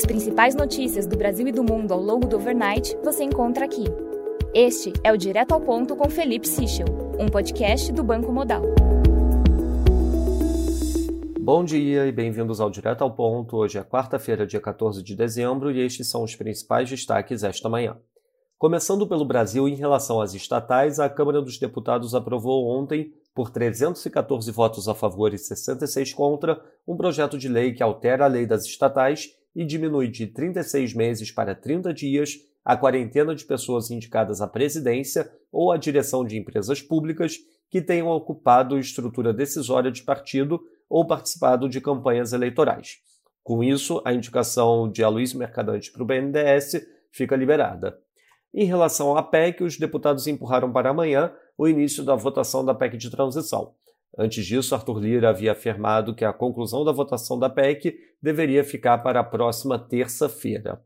As principais notícias do Brasil e do mundo ao longo do overnight você encontra aqui. Este é o Direto ao Ponto com Felipe Sichel, um podcast do Banco Modal. Bom dia e bem-vindos ao Direto ao Ponto. Hoje é quarta-feira, dia 14 de dezembro, e estes são os principais destaques esta manhã. Começando pelo Brasil, em relação às estatais, a Câmara dos Deputados aprovou ontem, por 314 votos a favor e 66 contra, um projeto de lei que altera a lei das estatais e diminui de 36 meses para 30 dias a quarentena de pessoas indicadas à presidência ou à direção de empresas públicas que tenham ocupado estrutura decisória de partido ou participado de campanhas eleitorais. Com isso, a indicação de Aloysio Mercadante para o BNDES fica liberada. Em relação à PEC, os deputados empurraram para amanhã o início da votação da PEC de transição. Antes disso, Arthur Lira havia afirmado que a conclusão da votação da PEC deveria ficar para a próxima terça-feira.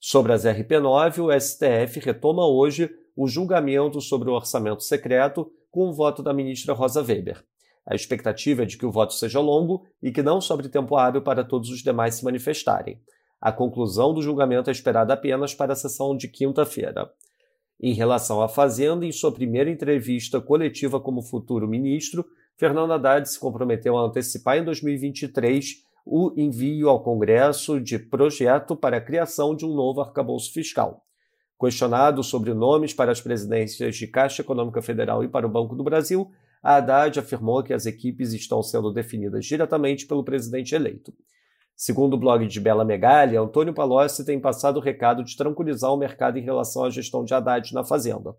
Sobre as RP9, o STF retoma hoje o julgamento sobre o orçamento secreto com o voto da ministra Rosa Weber. A expectativa é de que o voto seja longo e que não sobre tempo hábil para todos os demais se manifestarem. A conclusão do julgamento é esperada apenas para a sessão de quinta-feira. Em relação à Fazenda, em sua primeira entrevista coletiva como futuro ministro, Fernando Haddad se comprometeu a antecipar em 2023 o envio ao Congresso de projeto para a criação de um novo arcabouço fiscal. Questionado sobre nomes para as presidências de Caixa Econômica Federal e para o Banco do Brasil, Haddad afirmou que as equipes estão sendo definidas diretamente pelo presidente eleito. Segundo o blog de Bela Megali, Antônio Palocci tem passado o recado de tranquilizar o mercado em relação à gestão de Haddad na Fazenda.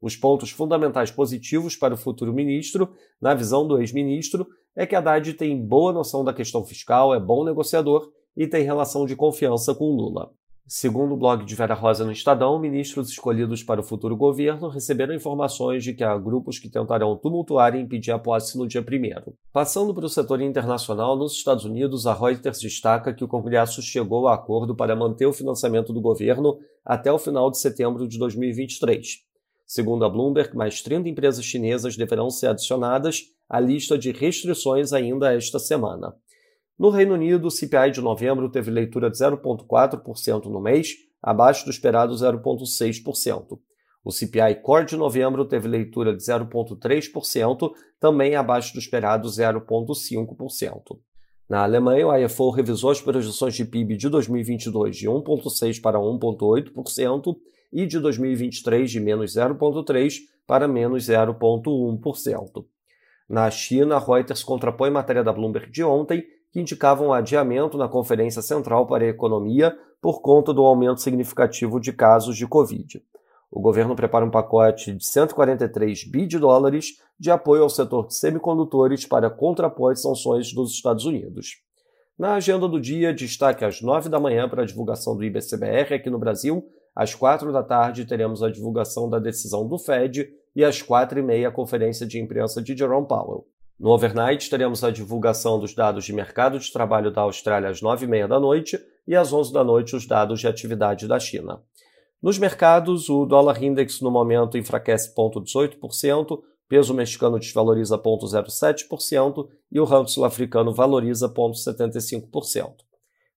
Os pontos fundamentais positivos para o futuro ministro, na visão do ex-ministro, é que Haddad tem boa noção da questão fiscal, é bom negociador e tem relação de confiança com Lula. Segundo o blog de Vera Rosa no Estadão, ministros escolhidos para o futuro governo receberam informações de que há grupos que tentarão tumultuar e impedir a posse no dia 1. Passando para o setor internacional, nos Estados Unidos, a Reuters destaca que o Congresso chegou a acordo para manter o financiamento do governo até o final de setembro de 2023. Segundo a Bloomberg, mais 30 empresas chinesas deverão ser adicionadas à lista de restrições ainda esta semana. No Reino Unido, o CPI de novembro teve leitura de 0,4% no mês, abaixo do esperado 0,6%. O CPI Core de novembro teve leitura de 0,3%, também abaixo do esperado 0,5%. Na Alemanha, o IFO revisou as projeções de PIB de 2022 de 1,6% para 1,8% e de 2023 de menos 0,3% para menos 0,1%. Na China, Reuters contrapõe matéria da Bloomberg de ontem que indicavam um adiamento na Conferência Central para a Economia por conta do aumento significativo de casos de Covid. O governo prepara um pacote de 143 bi de dólares de apoio ao setor de semicondutores para contrapor as sanções dos Estados Unidos. Na agenda do dia, destaque às 9 da manhã para a divulgação do IBCBR aqui no Brasil, às 4 da tarde teremos a divulgação da decisão do Fed e às 4 e meia a conferência de imprensa de Jerome Powell. No overnight, teremos a divulgação dos dados de mercado de trabalho da Austrália às 9h30 da noite e às 11 da noite os dados de atividade da China. Nos mercados, o dólar index no momento enfraquece 0,18%, peso mexicano desvaloriza 0,07% e o rand sul-africano valoriza 0,75%.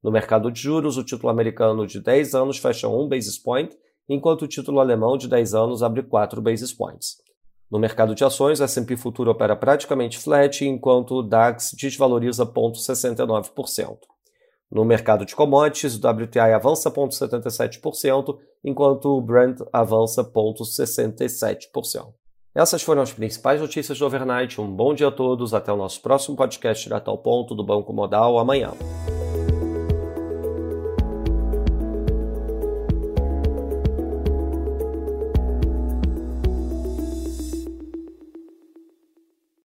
No mercado de juros, o título americano de 10 anos fecha 1 basis point, enquanto o título alemão de 10 anos abre 4 basis points. No mercado de ações, o S&P Futuro opera praticamente flat, enquanto o DAX desvaloriza 0,69%. No mercado de commodities, o WTI avança 0,77%, enquanto o Brent avança 0,67%. Essas foram as principais notícias do overnight. Um bom dia a todos. Até o nosso próximo podcast direto ao ponto do Banco Modal amanhã.